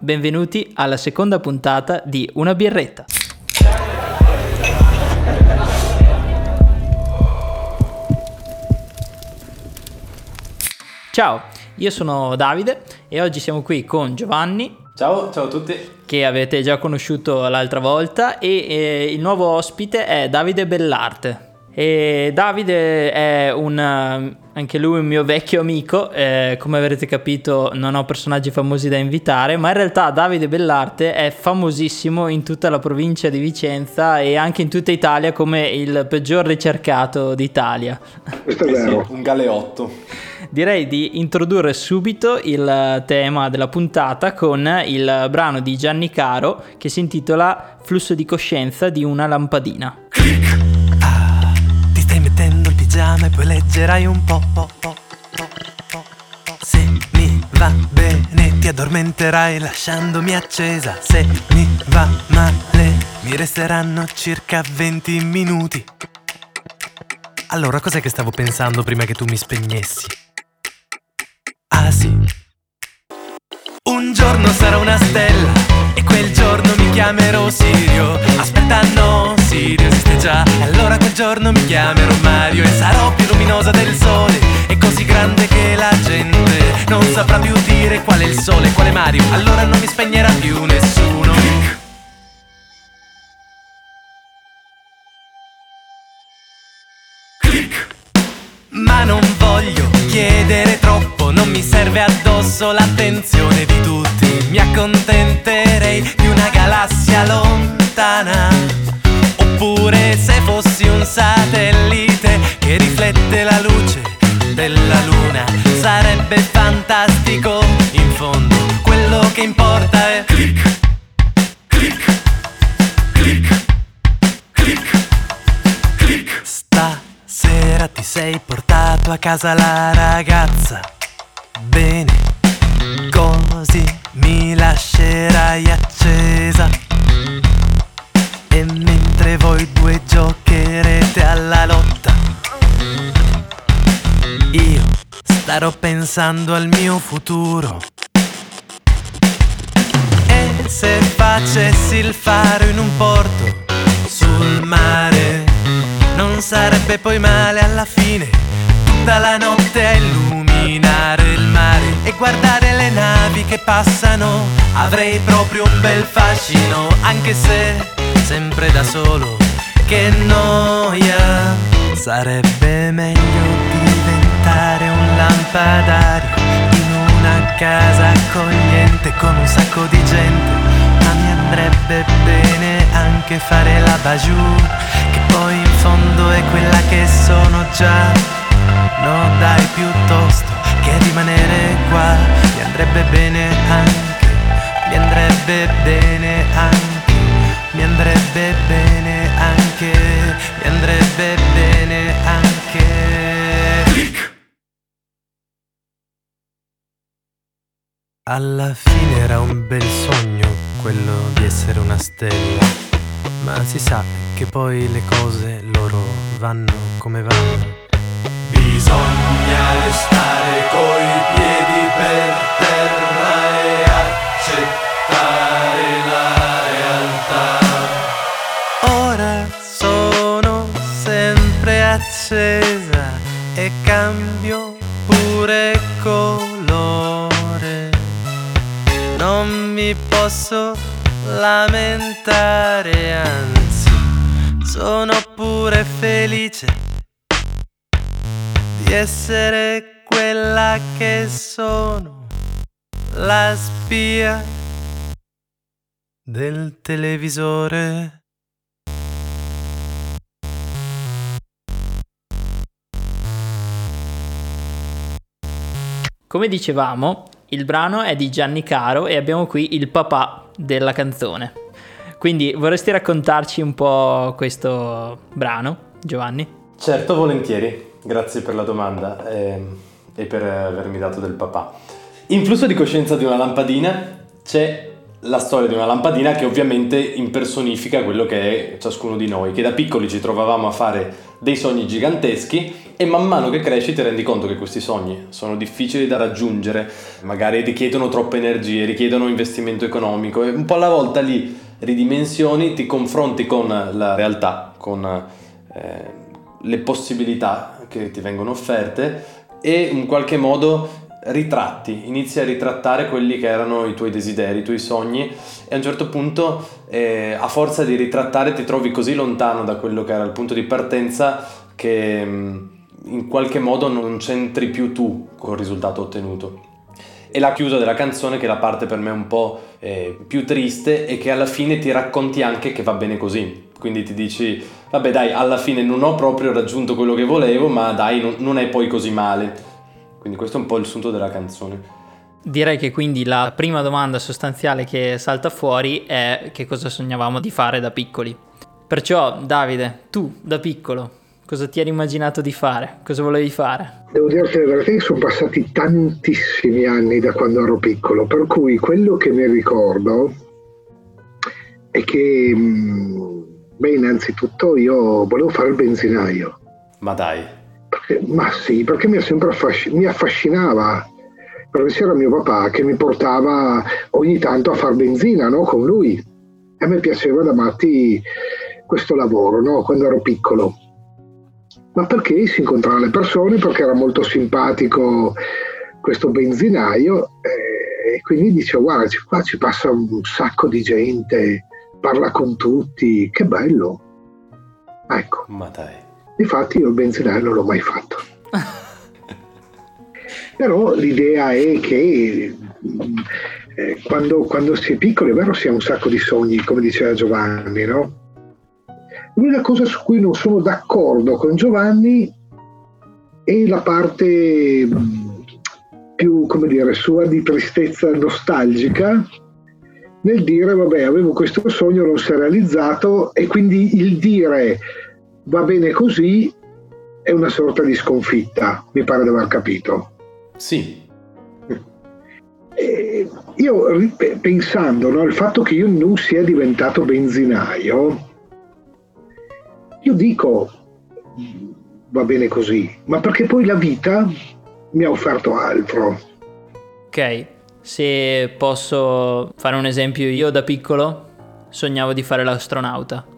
benvenuti alla seconda puntata di Una birretta. Ciao, io sono Davide e oggi siamo qui con Giovanni. Ciao, ciao a tutti. Che avete già conosciuto l'altra volta e eh, il nuovo ospite è Davide Bellarte. E Davide è un, anche lui un mio vecchio amico, eh, come avrete capito non ho personaggi famosi da invitare, ma in realtà Davide Bellarte è famosissimo in tutta la provincia di Vicenza e anche in tutta Italia come il peggior ricercato d'Italia. Questo è vero. un galeotto. Direi di introdurre subito il tema della puntata con il brano di Gianni Caro che si intitola Flusso di coscienza di una lampadina. Click pigiama e poi leggerai un po, po, po, po. Se mi va bene ti addormenterai lasciandomi accesa. Se mi va male mi resteranno circa 20 minuti. Allora cos'è che stavo pensando prima che tu mi spegnessi? Ah sì. Un giorno sarò una stella e quel giorno mi chiamerò Sirio. Aspetta no, Sirio esiste già. E allora quel giorno mi chiamerò Mario E sarò più luminosa del sole E così grande che la gente Non saprà più dire qual è il sole quale Mario. Allora non mi spegnerà più nessuno. Click. Ma non voglio chiedere troppo Non mi serve addosso l'attenzione di tutti. Mi accontenterei di una galassia lontana. Oppure se fossi un satellite che riflette la luce della luna, sarebbe fantastico. In fondo, quello che importa è click, click, click, click, click. Stasera ti sei portato a casa la ragazza. Bene, così mi lascerai accesa. E mentre voi due giocherete alla lotta, io starò pensando al mio futuro. E se facessi il faro in un porto sul mare, non sarebbe poi male alla fine tutta la notte a illuminare il mare e guardare le navi che passano. Avrei proprio un bel fascino, anche se sempre da solo. Che noia! Sarebbe meglio diventare un lampadario in una casa accogliente con un sacco di gente. Ma mi andrebbe bene anche fare la bajour, che poi in fondo è quella che sono già. No dai piuttosto che rimanere qua Mi andrebbe bene anche, mi andrebbe bene anche andrebbe bene anche, mi andrebbe bene anche. Alla fine era un bel sogno quello di essere una stella Ma si sa che poi le cose loro vanno come vanno. Bisogna restare coi piedi per accesa e cambio pure colore. Non mi posso lamentare, anzi, sono pure felice di essere quella che sono, la spia del televisore. Come dicevamo, il brano è di Gianni Caro e abbiamo qui il papà della canzone. Quindi vorresti raccontarci un po' questo brano, Giovanni? Certo, volentieri. Grazie per la domanda e, ehm, e per avermi dato del papà. In flusso di coscienza di una lampadina c'è la storia di una lampadina che ovviamente impersonifica quello che è ciascuno di noi, che da piccoli ci trovavamo a fare dei sogni giganteschi e man mano che cresci ti rendi conto che questi sogni sono difficili da raggiungere, magari richiedono troppe energie, richiedono investimento economico e un po' alla volta lì ridimensioni, ti confronti con la realtà, con eh, le possibilità che ti vengono offerte e in qualche modo ritratti, inizi a ritrattare quelli che erano i tuoi desideri, i tuoi sogni e a un certo punto eh, a forza di ritrattare ti trovi così lontano da quello che era il punto di partenza che mm, in qualche modo non c'entri più tu col risultato ottenuto. E la chiusa della canzone che è la parte per me un po' eh, più triste e che alla fine ti racconti anche che va bene così. Quindi ti dici, vabbè dai, alla fine non ho proprio raggiunto quello che volevo, ma dai, non, non è poi così male quindi questo è un po' il sunto della canzone. Direi che quindi la prima domanda sostanziale che salta fuori è che cosa sognavamo di fare da piccoli. Perciò, Davide, tu da piccolo, cosa ti eri immaginato di fare? Cosa volevi fare? Devo dirti la verità che sono passati tantissimi anni da quando ero piccolo, per cui quello che mi ricordo è che, mm, beh, innanzitutto io volevo fare il benzinaio. Ma dai. Perché, ma sì, perché mi, affasc- mi affascinava. Perché c'era mio papà che mi portava ogni tanto a far benzina no? con lui. E a me piaceva da matti questo lavoro no? quando ero piccolo. Ma perché si incontrava le persone? Perché era molto simpatico questo benzinaio e quindi dicevo guarda qua ci passa un sacco di gente, parla con tutti, che bello. Ecco. Ma dai. Infatti io il benzinaio non l'ho mai fatto. Però l'idea è che eh, quando, quando, si è piccoli è vero si ha un sacco di sogni, come diceva Giovanni, no? L'unica cosa su cui non sono d'accordo con Giovanni è la parte più, come dire, sua di tristezza nostalgica nel dire, vabbè, avevo questo sogno, non si è realizzato e quindi il dire va bene così è una sorta di sconfitta, mi pare di aver capito. Sì. E io pensando no, al fatto che io non sia diventato benzinaio, io dico va bene così, ma perché poi la vita mi ha offerto altro. Ok, se posso fare un esempio, io da piccolo sognavo di fare l'astronauta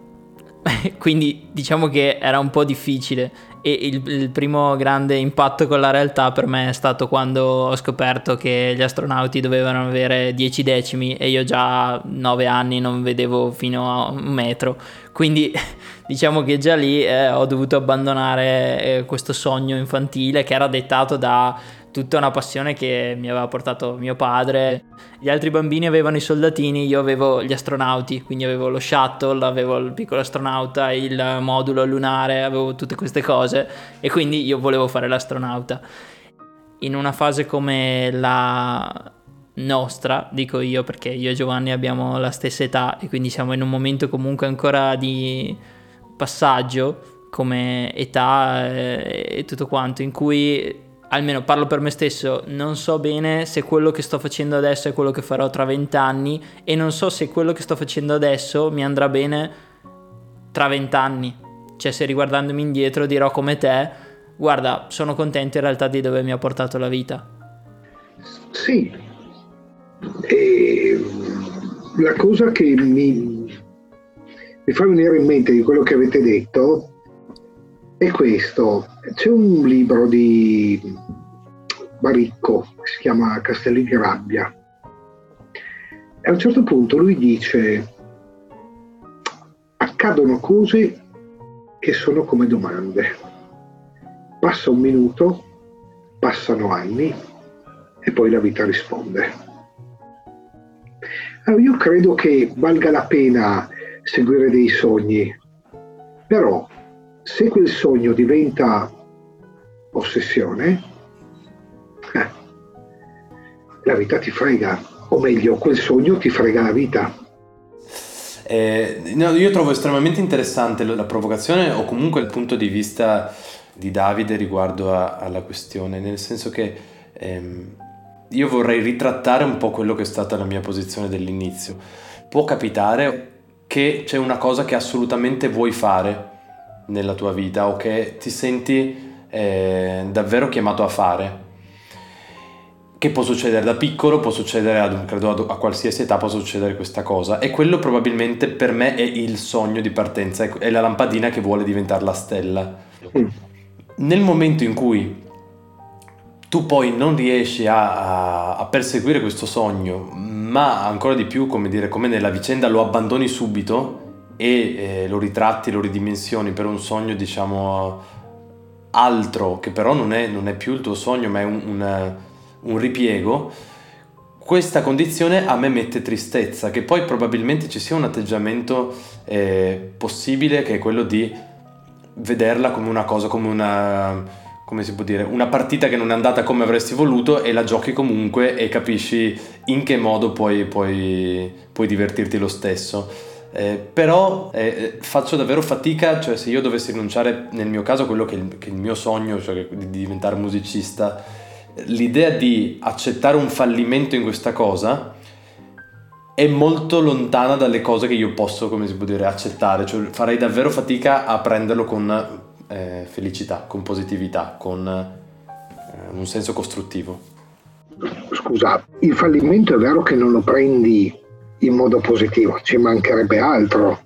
quindi diciamo che era un po' difficile. E il, il, primo grande impatto con la realtà per me è stato quando ho scoperto che gli astronauti dovevano avere 10 decimi e io già a 9 anni non vedevo fino a un metro. Quindi diciamo che già lì eh, ho dovuto abbandonare eh, questo sogno infantile che era dettato da tutta una passione che mi aveva portato mio padre. Gli altri bambini avevano i soldatini, io avevo gli astronauti, quindi avevo lo shuttle, avevo il piccolo astronauta, il modulo lunare, avevo tutte queste cose e quindi io volevo fare l'astronauta. In una fase come la nostra, dico io perché io e Giovanni abbiamo la stessa età e quindi siamo in un momento comunque ancora di passaggio come età eh, e tutto quanto in cui almeno parlo per me stesso, non so bene se quello che sto facendo adesso è quello che farò tra vent'anni e non so se quello che sto facendo adesso mi andrà bene tra vent'anni. Cioè se riguardandomi indietro dirò come te, guarda, sono contento in realtà di dove mi ha portato la vita. Sì, e la cosa che mi, mi fa venire in mente di quello che avete detto è questo. C'è un libro di Baricco, si chiama Castelli di Rabbia, e a un certo punto lui dice accadono cose che sono come domande. Passa un minuto, passano anni e poi la vita risponde. Allora io credo che valga la pena seguire dei sogni, però se quel sogno diventa ossessione, eh, la vita ti frega, o meglio, quel sogno ti frega la vita. Eh, no, io trovo estremamente interessante la provocazione o comunque il punto di vista di Davide riguardo a, alla questione, nel senso che ehm, io vorrei ritrattare un po' quello che è stata la mia posizione dell'inizio. Può capitare che c'è una cosa che assolutamente vuoi fare, nella tua vita o che ti senti eh, davvero chiamato a fare. Che può succedere da piccolo, può succedere ad, credo a, a qualsiasi età, può succedere questa cosa. E quello probabilmente per me è il sogno di partenza, è la lampadina che vuole diventare la stella. Mm. Nel momento in cui tu poi non riesci a, a, a, perseguire questo sogno, ma ancora di più, come dire, come nella vicenda, lo abbandoni subito e eh, lo ritratti, lo ridimensioni per un sogno, diciamo, altro, che però non è, non è più il tuo sogno, ma è un, un, un ripiego, questa condizione a me mette tristezza, che poi probabilmente ci sia un atteggiamento eh, possibile che è quello di vederla come una cosa, come una come si può dire, una partita che non è andata come avresti voluto e la giochi comunque e capisci in che modo puoi, puoi, puoi divertirti lo stesso. Eh, però eh, faccio davvero fatica, cioè se io dovessi rinunciare nel mio caso a quello che è, il, che è il mio sogno, cioè di diventare musicista, l'idea di accettare un fallimento in questa cosa è molto lontana dalle cose che io posso, come si può dire, accettare, cioè farei davvero fatica a prenderlo con eh, felicità, con positività, con eh, un senso costruttivo. Scusa, il fallimento è vero che non lo prendi in modo positivo, ci mancherebbe altro,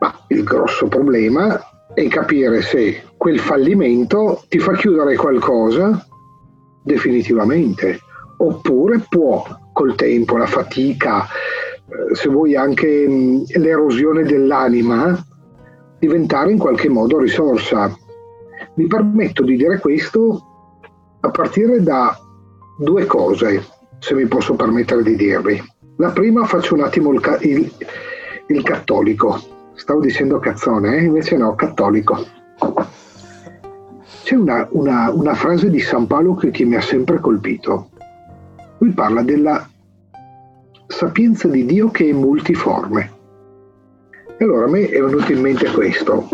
ma il grosso problema è capire se quel fallimento ti fa chiudere qualcosa definitivamente, oppure può col tempo, la fatica, eh, se vuoi anche l'erosione dell'anima, diventare in qualche modo risorsa. Mi permetto di dire questo a partire da due cose, se mi posso permettere di dirvi. La prima faccio un attimo il, il, il cattolico. Stavo dicendo cazzone, eh? invece no, cattolico. C'è una, una, una frase di San Paolo che, che mi ha sempre colpito. Lui parla della sapienza di Dio che è multiforme. E allora a me è venuto in mente questo.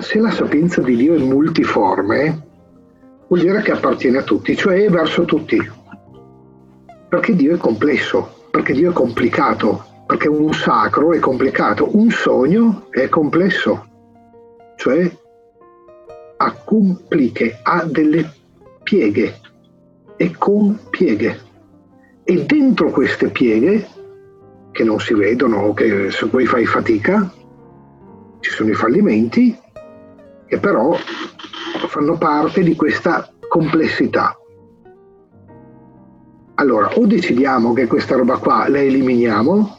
Se la sapienza di Dio è multiforme, vuol dire che appartiene a tutti, cioè è verso tutti. Perché Dio è complesso, perché Dio è complicato, perché un sacro è complicato, un sogno è complesso, cioè ha compliche, ha delle pieghe e con pieghe. E dentro queste pieghe che non si vedono o che, su cui fai fatica, ci sono i fallimenti che però fanno parte di questa complessità. Allora, o decidiamo che questa roba qua la eliminiamo,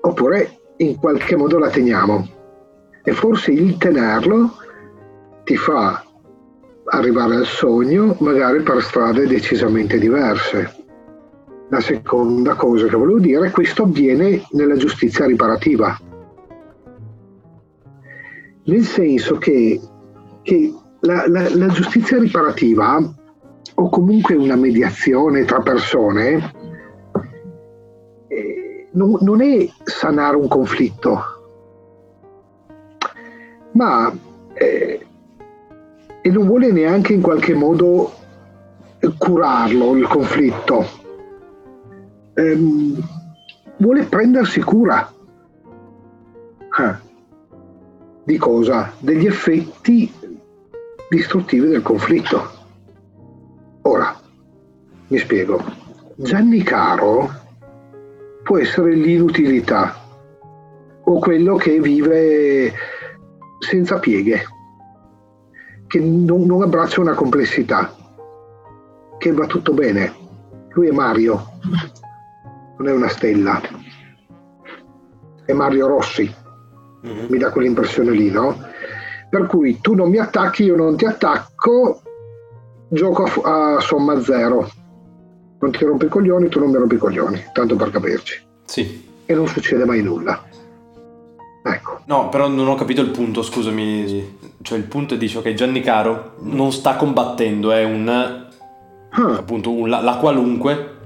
oppure in qualche modo la teniamo. E forse il tenerlo ti fa arrivare al sogno, magari per strade decisamente diverse. La seconda cosa che volevo dire è che questo avviene nella giustizia riparativa, nel senso che, che la, la, la, giustizia riparativa o comunque una mediazione tra persone eh, non, non è sanare un conflitto, ma eh, e non vuole neanche in qualche modo curarlo il conflitto ehm, vuole prendersi cura. Ah. Di cosa? Degli effetti distruttivi del conflitto. Ora, mi spiego. Gianni Caro può essere l'inutilità o quello che vive senza pieghe, che non, non abbraccia una complessità, che va tutto bene. Lui è Mario, non è una stella, è Mario Rossi, mm-hmm. mi dà quell'impressione lì, no? Per cui tu non mi attacchi, io non ti attacco, gioco a, a somma zero. Non ti rompi i coglioni, tu non mi rompi i coglioni, tanto per capirci. Sì. E non succede mai nulla. Ecco. No, però non ho capito il punto, scusami. Cioè il punto è dice, ok, Gianni Caro non sta combattendo, è un... Ah. appunto un, la, la, qualunque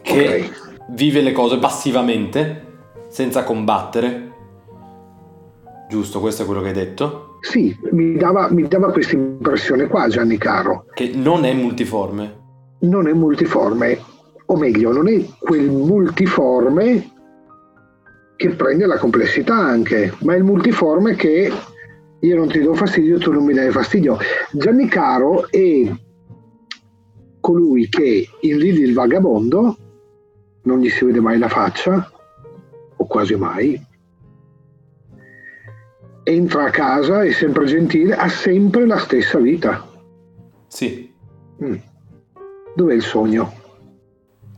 che okay vive le cose passivamente, senza combattere. Giusto, questo è quello che hai detto? Sì, mi dava, mi dava questa impressione qua Gianni Caro. Che non è multiforme. Non è multiforme, o meglio, non è quel multiforme che prende la complessità anche, ma è il multiforme che io non ti do fastidio, tu non mi dai fastidio. Gianni Caro è colui che in Lili il vagabondo non gli si vede mai la faccia, o quasi mai, entra a casa, è sempre gentile, ha sempre la stessa vita. Sì. Mm. Dov'è il sogno?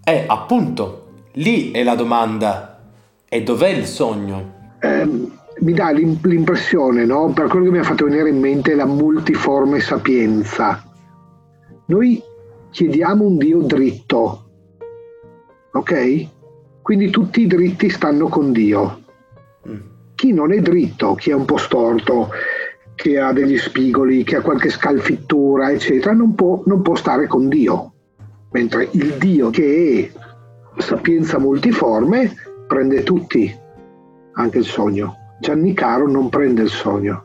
Eh, appunto, lì è la domanda. E dov'è il sogno? Eh, mi dà l'impressione, no? per quello che mi ha fatto venire in mente la multiforme sapienza. Noi chiediamo un Dio dritto, ok? Quindi tutti i dritti stanno con Dio. Chi non è dritto, chi è un po' storto, che ha degli spigoli, che ha qualche scalfittura, eccetera, non può, non può stare con Dio. Mentre il Dio che è sapienza multiforme prende tutti, anche il sogno. Gianni Caro non prende il sogno.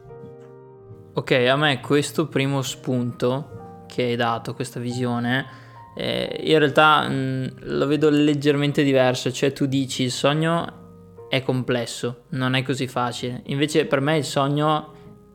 Ok, a me questo primo spunto che hai dato, questa visione, eh, in realtà mh, mm, lo vedo leggermente diverso, cioè tu dici il sogno è complesso, non è così facile, invece per me il sogno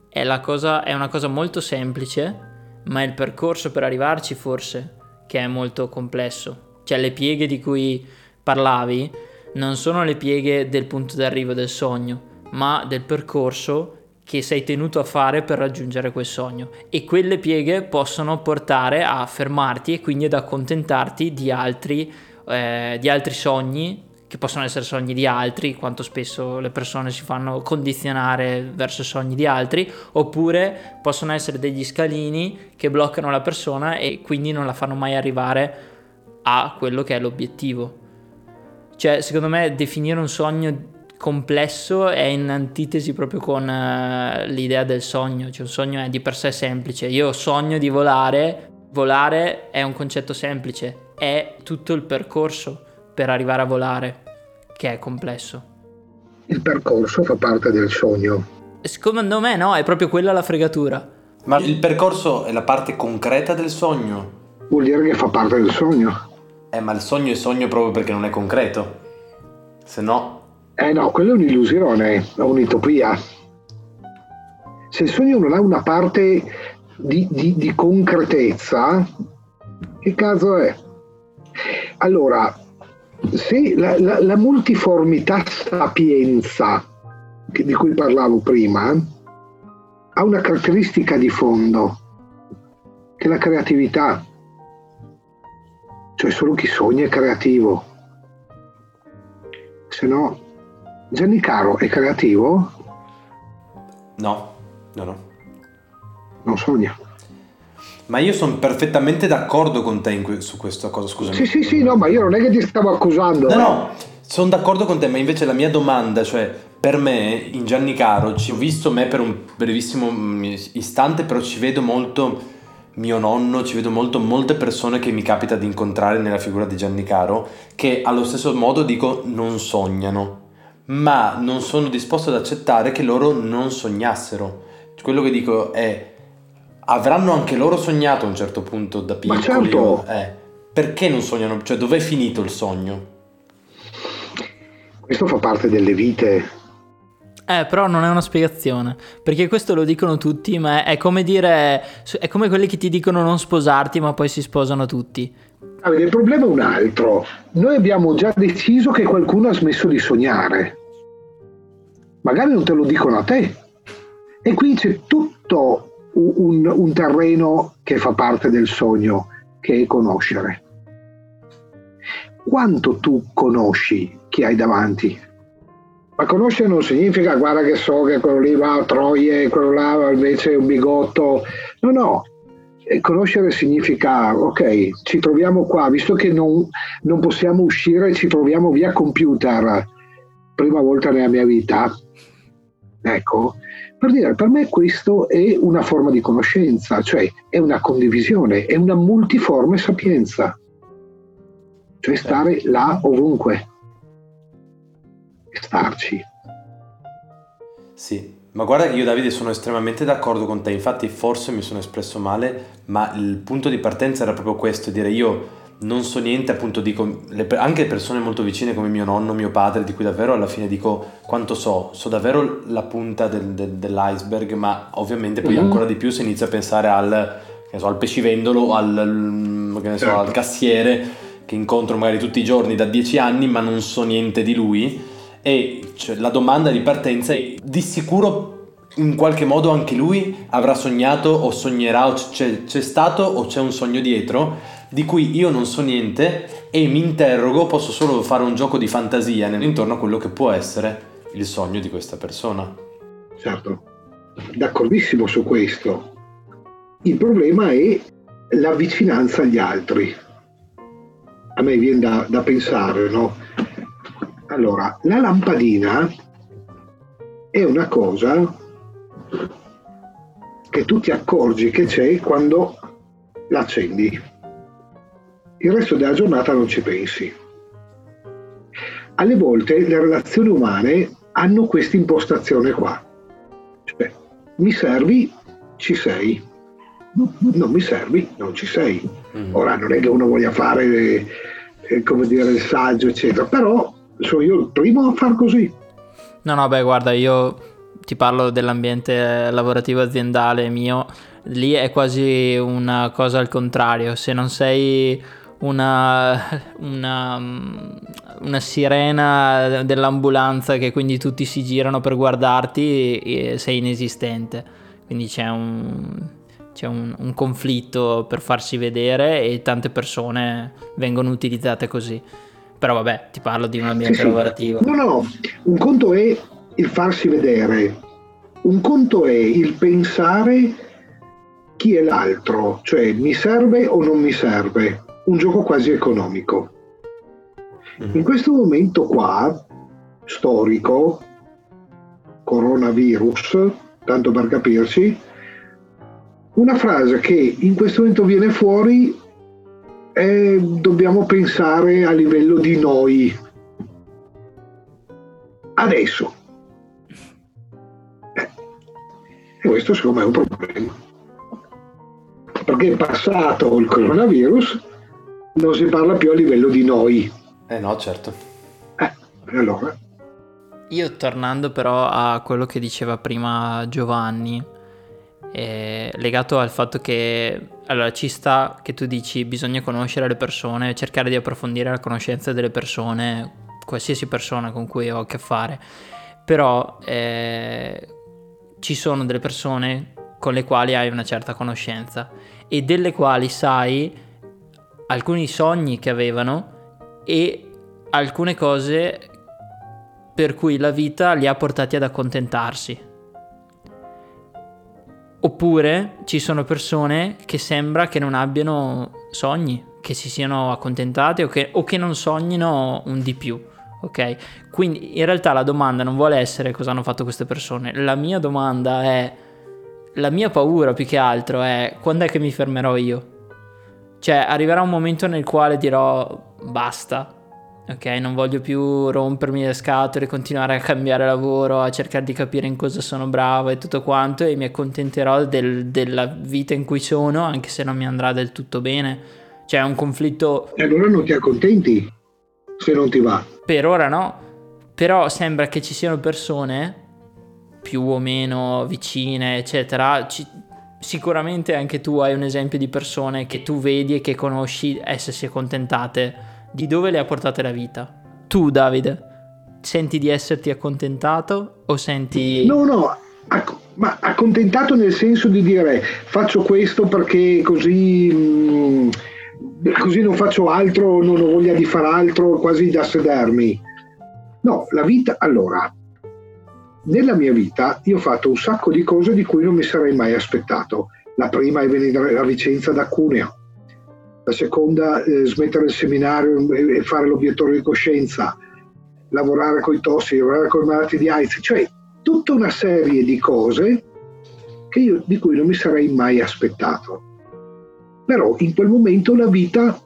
è, cosa, è una cosa molto semplice, ma è il percorso per arrivarci forse che è molto complesso, cioè le pieghe di cui parlavi non sono le pieghe del punto d'arrivo del sogno, ma del percorso che sei tenuto a fare per raggiungere quel sogno. E quelle pieghe possono portare a fermarti e quindi ad accontentarti di altri, eh, di altri sogni che possono essere sogni di altri, quanto spesso le persone si fanno condizionare verso sogni di altri, oppure possono essere degli scalini che bloccano la persona e quindi non la fanno mai arrivare a quello che è l'obiettivo. Cioè, secondo me definire un sogno complesso è in antitesi proprio con uh, l'idea del sogno, cioè un sogno è di per sé semplice, io sogno di volare, volare è un concetto semplice, è tutto il percorso per arrivare a volare che è complesso. Il percorso fa parte del sogno. Secondo me no, è proprio quella la fregatura. Ma il percorso è la parte concreta del sogno? Vuol dire che fa parte del sogno. Eh, ma il sogno è sogno proprio perché non è concreto. Se no, eh no, quello è un'illusione, è un'utopia. Se il sogno non ha una parte di, di, di concretezza, che caso è? Allora, se la, la, la multiformità sapienza di cui parlavo prima ha una caratteristica di fondo, che è la creatività. Cioè solo chi sogna è creativo. Se no Gianni Caro è creativo? No, no, no. Non sogna. Ma io sono perfettamente d'accordo con te que- su questa cosa, scusami. Sì, sì, sì, no, ma io non è che ti stavo accusando. No, eh. no, sono d'accordo con te, ma invece la mia domanda, cioè, per me, in Gianni Caro, ci ho visto me per un brevissimo mm, istante, però ci vedo molto mio nonno, ci vedo molto molte persone che mi capita di incontrare nella figura di Gianni Caro, che allo stesso modo dico non sognano ma non sono disposto ad accettare che loro non sognassero. Quello che dico è, avranno anche loro sognato a un certo punto da piccoli. Ma certo. Eh, perché non sognano? Cioè, dov'è finito il sogno? Questo fa parte delle vite. Eh, però non è una spiegazione, perché questo lo dicono tutti, ma è come dire, è come quelli che ti dicono non sposarti, ma poi si sposano tutti. Ah, il problema è un altro. Noi abbiamo già deciso che qualcuno ha smesso di sognare magari non te lo dicono a te. E qui c'è tutto un, un terreno che fa parte del sogno, che è conoscere. Quanto tu conosci chi hai davanti? Ma conoscere non significa guarda che so che quello lì va a Troie quello là invece è un bigotto. No, no. Conoscere significa, ok, ci troviamo qua, visto che non, non possiamo uscire, ci troviamo via computer. Prima volta nella mia vita, Ecco, per dire, per me questo è una forma di conoscenza, cioè è una condivisione, è una multiforme sapienza, cioè stare là ovunque, starci. Sì, ma guarda che io Davide sono estremamente d'accordo con te, infatti forse mi sono espresso male, ma il punto di partenza era proprio questo, dire io non so niente, appunto dico, le, anche persone molto vicine come mio nonno, mio padre, di cui davvero alla fine dico quanto so, so davvero la punta del, del, dell'iceberg, ma ovviamente poi mm-hmm. ancora di più si inizia a pensare al, so, al pescivendolo, al, so, certo. al cassiere che incontro magari tutti i giorni da dieci anni, ma non so niente di lui. E cioè, la domanda di partenza è di sicuro in qualche modo anche lui avrà sognato o sognerà o c'è, c'è stato o c'è un sogno dietro di cui io non so niente e mi interrogo, posso solo fare un gioco di fantasia intorno a quello che può essere il sogno di questa persona. Certo, d'accordissimo su questo. Il problema è la vicinanza agli altri. A me viene da, da pensare, no? Allora, la lampadina è una cosa che tu ti accorgi che c'è quando l'accendi il resto della giornata non ci pensi. Alle volte le relazioni umane hanno questa impostazione qua. Cioè, mi servi, ci sei. Non mi servi, non ci sei. Mm. Ora non è che uno voglia fare, eh, come dire, il saggio, eccetera, però sono io il primo a far così. No, no, beh, guarda, io ti parlo dell'ambiente lavorativo aziendale mio, lì è quasi una cosa al contrario, se non sei una, una, una, sirena dell'ambulanza che quindi tutti si girano per guardarti e sei inesistente. Quindi c'è un, c'è un, un conflitto per farsi vedere e tante persone vengono utilizzate così. Però vabbè, ti parlo di un ambiente sì, lavorativo. No, no, un conto è il farsi vedere, un conto è il pensare chi è l'altro, cioè mi serve o non mi serve un gioco quasi economico. Mm-hmm. In questo momento qua, storico, coronavirus, tanto per capirci, una frase che in questo momento viene fuori è dobbiamo pensare a livello di noi. Adesso. Eh. E questo secondo me è un problema. Perché è passato il coronavirus non si parla più a livello di noi. Eh no, certo. Eh, allora. Io tornando però a quello che diceva prima Giovanni, eh, legato al fatto che allora ci sta che tu dici bisogna conoscere le persone, cercare di approfondire la conoscenza delle persone, qualsiasi persona con cui ho a che fare, però eh, ci sono delle persone con le quali hai una certa conoscenza e delle quali sai alcuni sogni che avevano e alcune cose per cui la vita li ha portati ad accontentarsi. Oppure ci sono persone che sembra che non abbiano sogni, che si siano accontentate o che, o che non sognino un di più. Ok? Quindi in realtà la domanda non vuole essere cosa hanno fatto queste persone. La mia domanda è, la mia paura più che altro è quando è che mi fermerò io? Cioè, arriverà un momento nel quale dirò basta. Ok, non voglio più rompermi le scatole, continuare a cambiare lavoro, a cercare di capire in cosa sono bravo e tutto quanto e mi accontenterò del, della vita in cui sono, anche se non mi andrà del tutto bene. Cioè, è un conflitto... E allora non ti accontenti se non ti va. Per ora no, però sembra che ci siano persone più o meno vicine, eccetera, ci, sicuramente anche tu hai un esempio di persone che tu vedi e che conosci essersi accontentate di dove le ha portate la vita. Tu, Davide, senti di esserti accontentato o senti... No, no, acc- ma accontentato nel senso di dire faccio questo perché così... Mh, mm, così non faccio altro, non ho voglia di fare altro, quasi da sedermi. No, la vita, allora, nella mia vita io ho fatto un sacco di cose di cui non mi sarei mai aspettato. La prima è venire a Vicenza da Cuneo, la seconda è smettere il seminario e fare l'obiettore di coscienza, lavorare con i tossici, lavorare con i malati di AIDS, cioè tutta una serie di cose io, di cui non mi sarei mai aspettato. Però in quel momento la vita,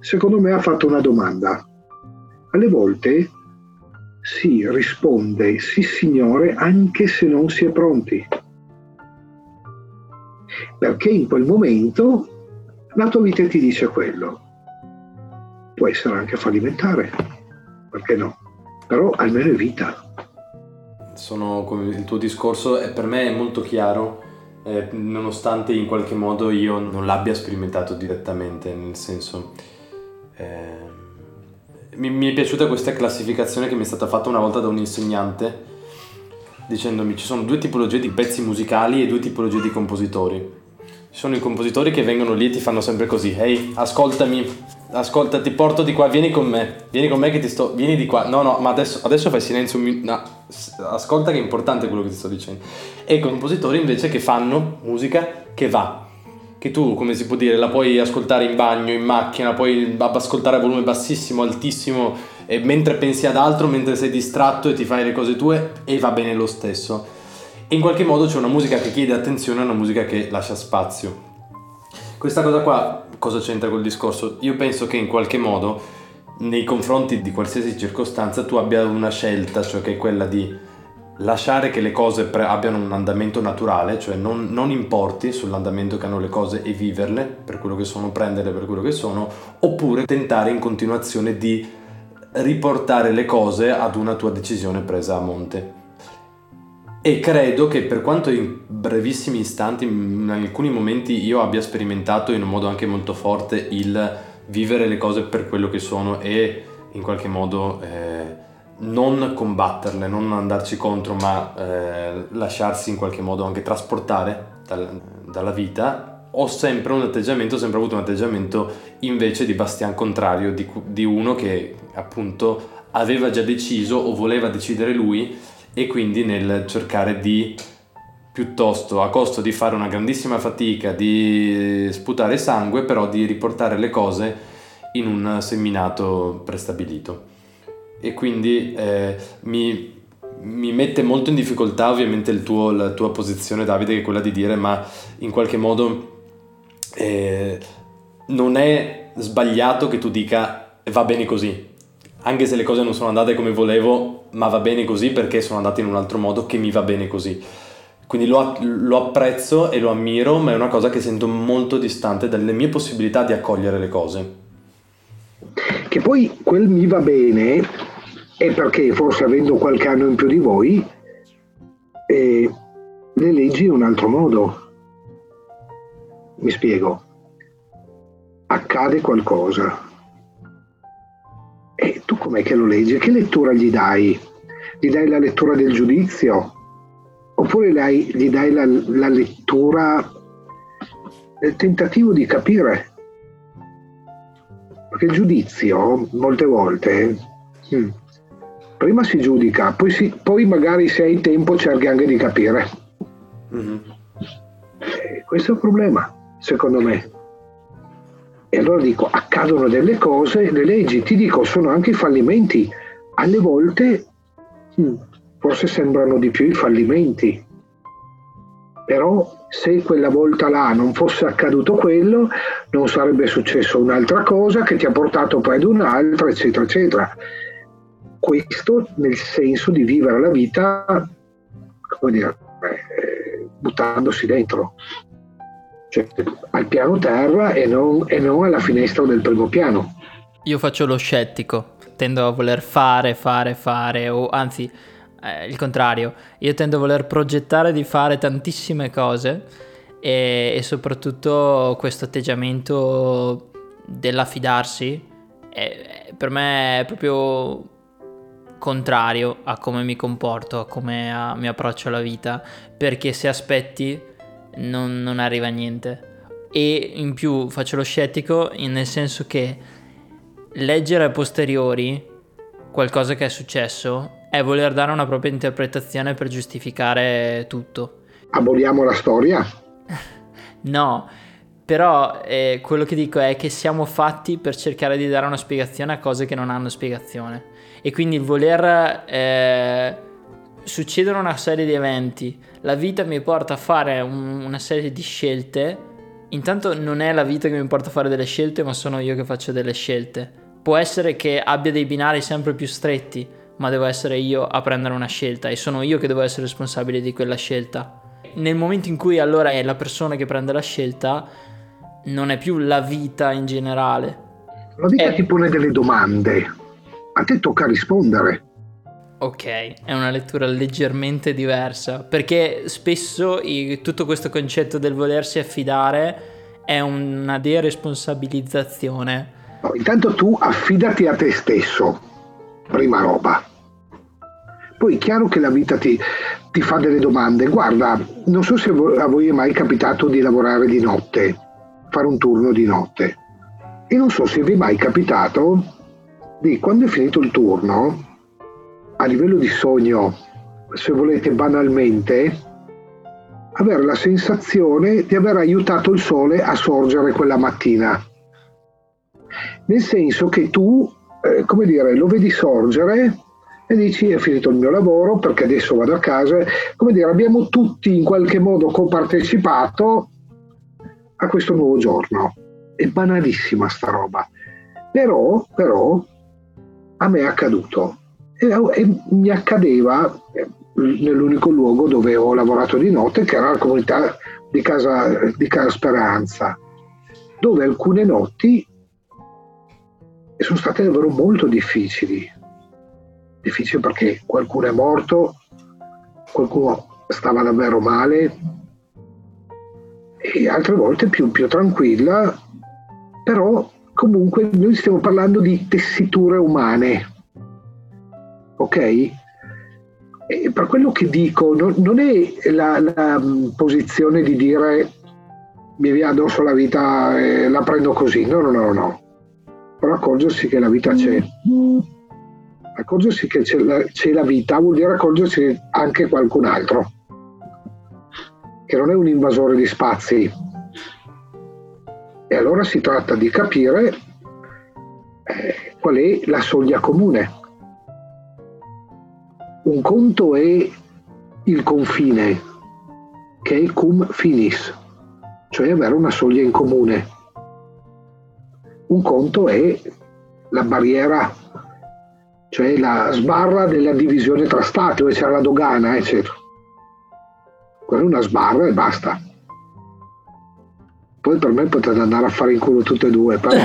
secondo me, ha fatto una domanda. Alle volte si risponde sì signore anche se non si è pronti. Perché in quel momento la tua vita ti dice quello. può essere anche fallimentare, perché no? Però almeno è vita. Sono, il tuo discorso per me è molto chiaro, eh, nonostante in qualche modo io non l'abbia sperimentato direttamente, nel senso... Eh, mi, mi, è piaciuta questa classificazione che mi è stata fatta una volta da un insegnante dicendomi ci sono due tipologie di pezzi musicali e due tipologie di compositori. Ci sono i compositori che vengono lì e ti fanno sempre così, ehi, ascoltami, ascolta, ti porto di qua, vieni con me, vieni con me che ti sto, vieni di qua. No, no, ma adesso, adesso fai silenzio, no, ascolta che è importante quello che ti sto dicendo. E i compositori invece che fanno musica che va, che tu, come si può dire, la puoi ascoltare in bagno, in macchina, puoi ascoltare a volume bassissimo, altissimo, mentre pensi ad altro, mentre sei distratto e ti fai le cose tue e va bene lo stesso. E in qualche modo c'è una musica che chiede attenzione e una musica che lascia spazio. Questa cosa qua, cosa c'entra col discorso? Io penso che in qualche modo, nei confronti di qualsiasi circostanza, tu abbia una scelta, cioè che è quella di lasciare che le cose pre- abbiano un andamento naturale, cioè non, non, importi sull'andamento che hanno le cose e viverle per quello che sono, prenderle per quello che sono, oppure tentare in continuazione di riportare le cose ad una tua decisione presa a monte. E credo che per quanto in brevissimi istanti, in alcuni momenti io abbia sperimentato in un modo anche molto forte il vivere le cose per quello che sono e in qualche modo eh, non combatterle, non andarci contro, ma eh, lasciarsi in qualche modo anche trasportare dal, dalla vita, ho sempre un atteggiamento, sempre avuto un atteggiamento invece di bastian contrario, di, di uno che appunto aveva già deciso o voleva decidere lui e quindi nel cercare di piuttosto a costo di fare una grandissima fatica, di sputare sangue, però di riportare le cose in un seminato prestabilito. E quindi eh, mi, mi, mette molto in difficoltà ovviamente tuo, la tua posizione Davide, che è quella di dire ma in qualche modo eh, non è sbagliato che tu dica va bene così, anche se le cose non sono andate come volevo, ma va bene così perché sono andate in un altro modo che mi va bene così. Quindi lo, lo, apprezzo e lo ammiro, ma è una cosa che sento molto distante dalle mie possibilità di accogliere le cose. Che poi quel mi va bene è perché forse avendo qualche anno in più di voi, eh, le leggi in un altro modo. Mi spiego. Accade qualcosa, e tu com'è che lo leggi? Che lettura gli dai? Gli dai la lettura del giudizio? Oppure dai, gli dai la, la lettura del tentativo di capire? Perché il giudizio, molte volte, hmm, prima si giudica, poi, si, poi, magari se hai tempo cerchi anche di capire. Mm-hmm. questo è il problema, secondo me. E allora dico, accadono delle cose, le leggi, ti dico, sono anche i fallimenti. Alle volte hmm, forse sembrano di più i fallimenti. Però se quella volta là non fosse accaduto quello, non sarebbe successo un'altra cosa che ti ha portato poi ad un'altra, eccetera, eccetera. Questo nel senso di vivere la vita, come dire, eh, buttandosi dentro cioè al piano terra e non, e non alla finestra del primo piano. Io faccio lo scettico, tendo a voler fare, fare, fare, o anzi eh, il contrario, io tendo a voler progettare di fare tantissime cose e, e soprattutto questo atteggiamento dell'affidarsi è, è, per me è proprio contrario a come mi comporto, a come a, mi approccio alla vita, perché se aspetti non, non arriva a niente. E in più faccio lo scettico nel senso che leggere a posteriori qualcosa che è successo è voler dare una propria interpretazione per giustificare tutto. Aboliamo la storia? no, però eh, quello che dico è che siamo fatti per cercare di dare una spiegazione a cose che non hanno spiegazione. E quindi il voler... Eh, succedono una serie di eventi, la vita mi porta a fare un, una serie di scelte, intanto non è la vita che mi porta a fare delle scelte, ma sono io che faccio delle scelte. Può essere che abbia dei binari sempre più stretti, ma devo essere io a prendere una scelta e sono io che devo essere responsabile di quella scelta. Nel momento in cui allora è la persona che prende la scelta, non è più la vita in generale. La vita eh. ti pone delle domande, a te tocca rispondere. Ok, è una lettura leggermente diversa, perché spesso i, tutto questo concetto del volersi affidare è una deresponsabilizzazione. No, intanto tu affidati a te stesso, prima roba. Poi è chiaro che la vita ti, ti fa delle domande. Guarda, non so se a voi è mai capitato di lavorare di notte, fare un turno di notte. E non so se vi è mai capitato di quando è finito il turno, a livello di sogno, se volete banalmente, avere la sensazione di aver aiutato il sole a sorgere quella mattina. Nel senso che tu, eh, come dire, lo vedi sorgere e dici è finito il mio lavoro perché adesso vado a casa. Come dire, abbiamo tutti in qualche modo compartecipato a questo nuovo giorno è banalissima sta roba. Però, però a me è accaduto e, e mi accadeva eh, nell'unico luogo dove ho lavorato di notte, che era la comunità di Casa, di casa Speranza, dove alcune notti sono state davvero molto difficili. Difficili perché qualcuno è morto, qualcuno stava davvero male e altre volte più, più tranquilla però comunque noi stiamo parlando di tessiture umane, ok? E per quello che dico, non, non è la, la, mm, posizione di dire mi via addosso la vita e la prendo così, no, no, no, no. Però accorgersi che la vita c'è. Accorgersi che c'è la, c'è la vita vuol dire accorgersi che anche qualcun altro, che non è un invasore di spazi, e allora si tratta di capire eh, qual è la soglia comune. Un conto è il confine, che è cum finis, cioè avere una soglia in comune. Un conto è la barriera, cioè la sbarra della divisione tra stati, dove c'è la dogana, eccetera. Quella è una sbarra e basta. Poi per me potete andare a fare in culo tutte e due, però...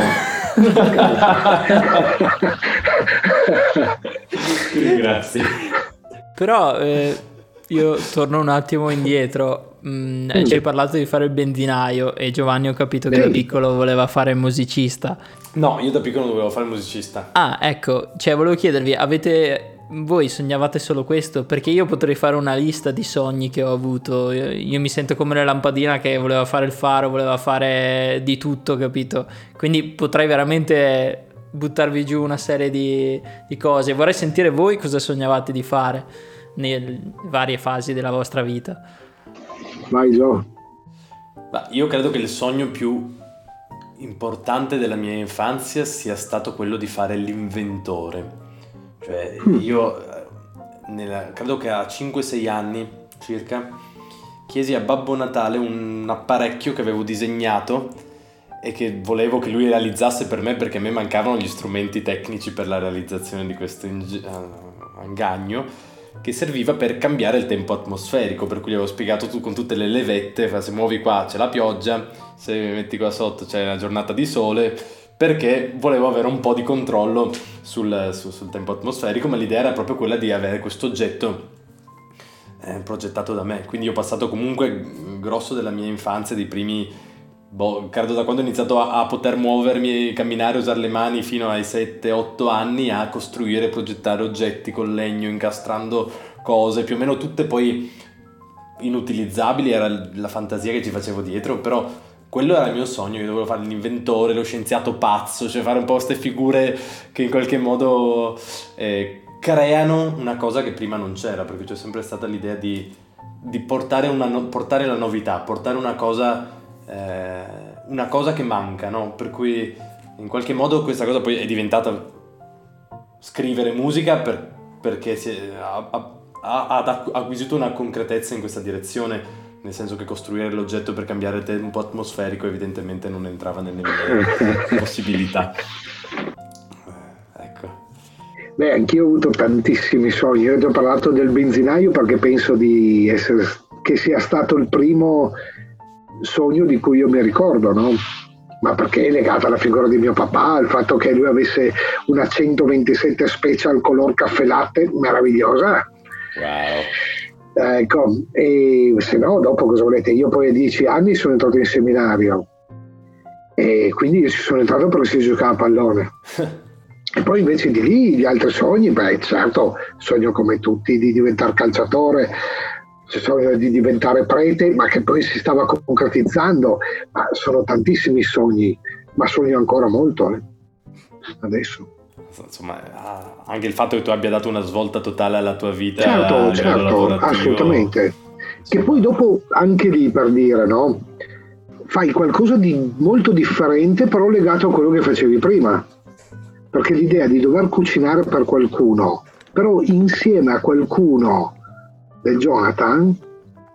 Grazie. Però eh, io torno un attimo indietro. Mm, mm. Ci hai parlato di fare il benzinaio e Giovanni ho capito che Ehi. da piccolo voleva fare il musicista. No, io da piccolo non volevo fare il musicista. Ah, ecco, cioè volevo chiedervi, avete voi sognavate solo questo? Perché io potrei fare una lista di sogni che ho avuto. Io, io, mi sento come una lampadina che voleva fare il faro, voleva fare di tutto, capito? Quindi potrei veramente buttarvi giù una serie di, di cose. Vorrei sentire voi cosa sognavate di fare nelle varie fasi della vostra vita. Vai Gio. io credo che il sogno più importante della mia infanzia sia stato quello di fare l'inventore cioè, mm. io eh, nella, credo che a 5-6 anni circa chiesi a Babbo Natale un apparecchio che avevo disegnato e che volevo che lui realizzasse per me perché a me mancavano gli strumenti tecnici per la realizzazione di questo inge- uh, ingagno che serviva per cambiare il tempo atmosferico per cui gli avevo spiegato tu con tutte le levette se muovi qua c'è la pioggia se metti qua sotto c'è una giornata di sole perché volevo avere un po' di controllo sul, sul, sul tempo atmosferico, ma l'idea era proprio quella di avere questo oggetto eh, progettato da me. Quindi ho passato comunque grosso della mia infanzia, dei primi, boh, credo da quando ho iniziato a, a poter muovermi, camminare, usare le mani fino ai 7-8 anni, a costruire, progettare oggetti con legno, incastrando cose, più o meno tutte poi inutilizzabili, era la fantasia che ci facevo dietro, però quello era il mio sogno, io dovevo fare l'inventore, lo scienziato pazzo, cioè fare un po' queste figure che in qualche modo eh, creano una cosa che prima non c'era, perché c'è sempre stata l'idea di, di portare, una, portare, la novità, portare una cosa, eh, una cosa che manca, no? Per cui in qualche modo questa cosa poi è diventata scrivere musica per, perché si è, ha, ha, ha acquisito una concretezza in questa direzione nel senso che costruire l'oggetto per cambiare il tempo atmosferico evidentemente non entrava nelle mie possibilità. Eh, ecco. Beh, anch'io ho avuto tantissimi sogni. Io ti ho parlato del benzinaio perché penso di essere, che sia stato il primo sogno di cui io mi ricordo, no? ma perché è legata alla figura di mio papà, al fatto che lui avesse una 127 special color caffè latte meravigliosa. Wow. Ecco, e se no, dopo cosa volete? Io poi a dieci anni sono entrato in seminario e quindi sono entrato perché si giocava a pallone. E poi invece di lì gli altri sogni, beh certo, sogno come tutti di diventare calciatore, sogno di diventare prete, ma che poi si stava concretizzando, ma sono tantissimi sogni, ma sogno ancora molto eh. adesso. Insomma, anche il fatto che tu abbia dato una svolta totale alla tua vita. Certo, certo, assolutamente. Che poi dopo, anche lì per dire, no? Fai qualcosa di molto differente, però legato a quello che facevi prima perché l'idea di dover cucinare per qualcuno, però insieme a qualcuno del Jonathan,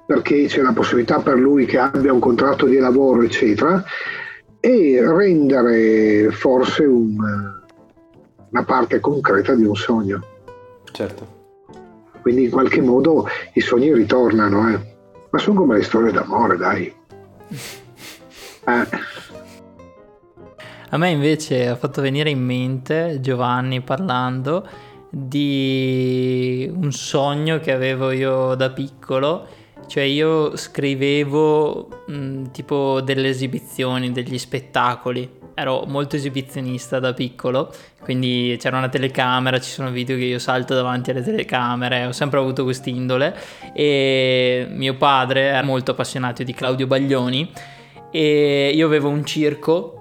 perché c'è la possibilità per lui che abbia un contratto di lavoro, eccetera, e rendere forse un, una parte concreta di un sogno. Certo. Quindi in qualche modo i sogni ritornano, eh. ma sono come le storie d'amore, dai. Eh. A me invece ha fatto venire in mente, Giovanni parlando, di un sogno che avevo io da piccolo, cioè io scrivevo mh, tipo delle esibizioni, degli spettacoli, ero molto esibizionista da piccolo, quindi c'era una telecamera, ci sono video che io salto davanti alle telecamere, ho sempre avuto quest'indole. E mio padre era molto appassionato di Claudio Baglioni e io avevo un circo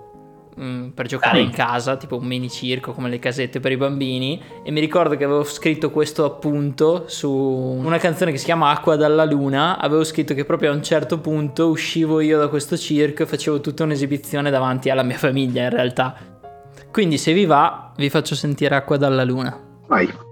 Mm, per giocare in casa, tipo un mini circo come le casette per i bambini e mi ricordo che avevo scritto questo appunto su una canzone che si chiama Acqua dalla luna, avevo scritto che proprio a un certo punto uscivo io da questo circo e facevo tutta un'esibizione davanti alla mia famiglia in realtà. Quindi se vi va vi faccio sentire Acqua dalla luna. Vai.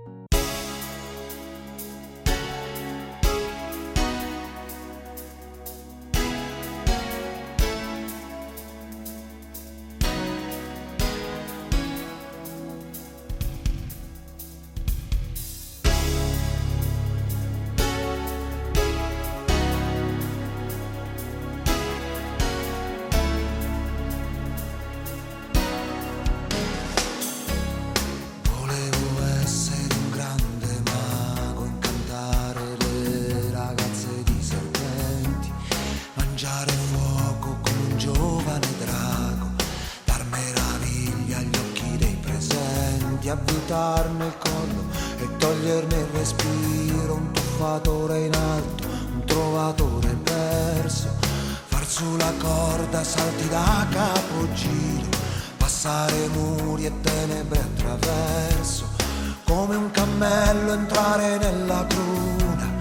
padrona,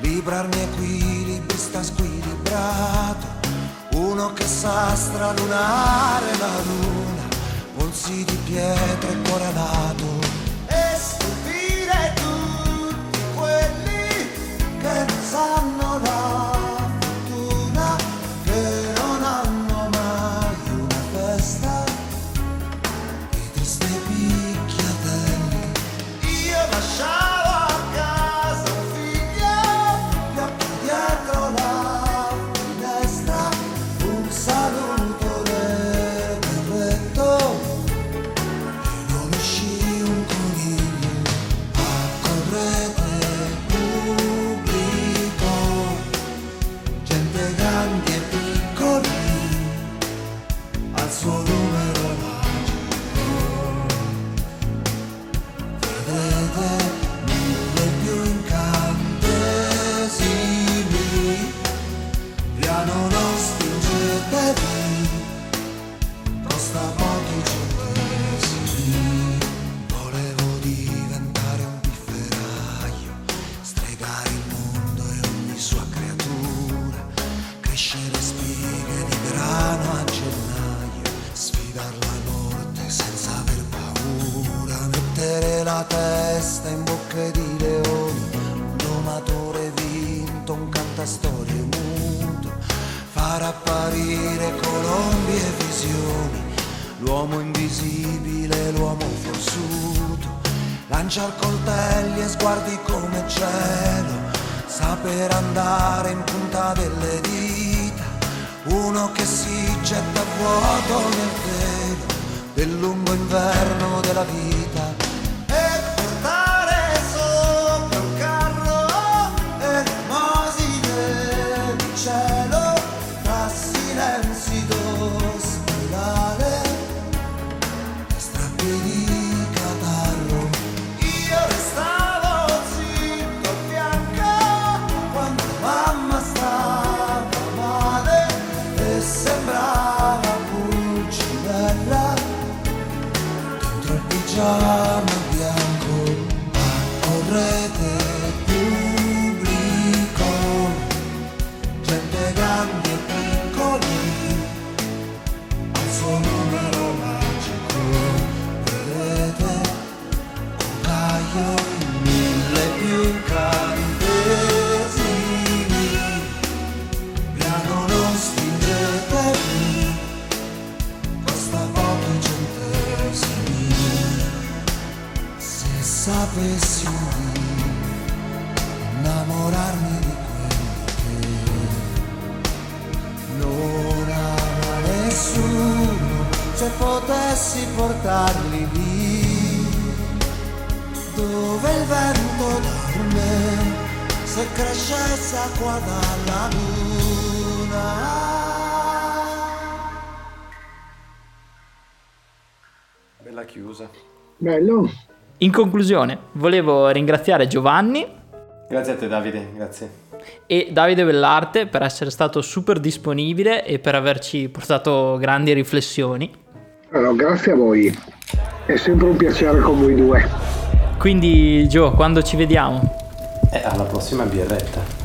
vibrarmi equilibrista squilibrato, uno che sa stralunare la luna, polsi di pietra e cuore alato. E stupire tutti quelli che sanno la Crescere spighe di grano a gennaio, sfidare la morte senza aver paura, mettere la testa in bocche di leoni, un domatore vinto, un cantastorie muto, far apparire colombi e visioni, l'uomo invisibile, l'uomo forzuto, lanciar coltelli e sguardi come cielo, saper andare in punta delle dita uno che si getta a vuoto nel velo del lungo inverno della vita Bello. In conclusione, volevo ringraziare Giovanni Grazie a te Davide, grazie. e Davide Bellarte per essere stato super disponibile e per averci portato grandi riflessioni. Allora, grazie a voi. È sempre un piacere con voi due. Quindi Gio, quando ci vediamo? E alla prossima birretta.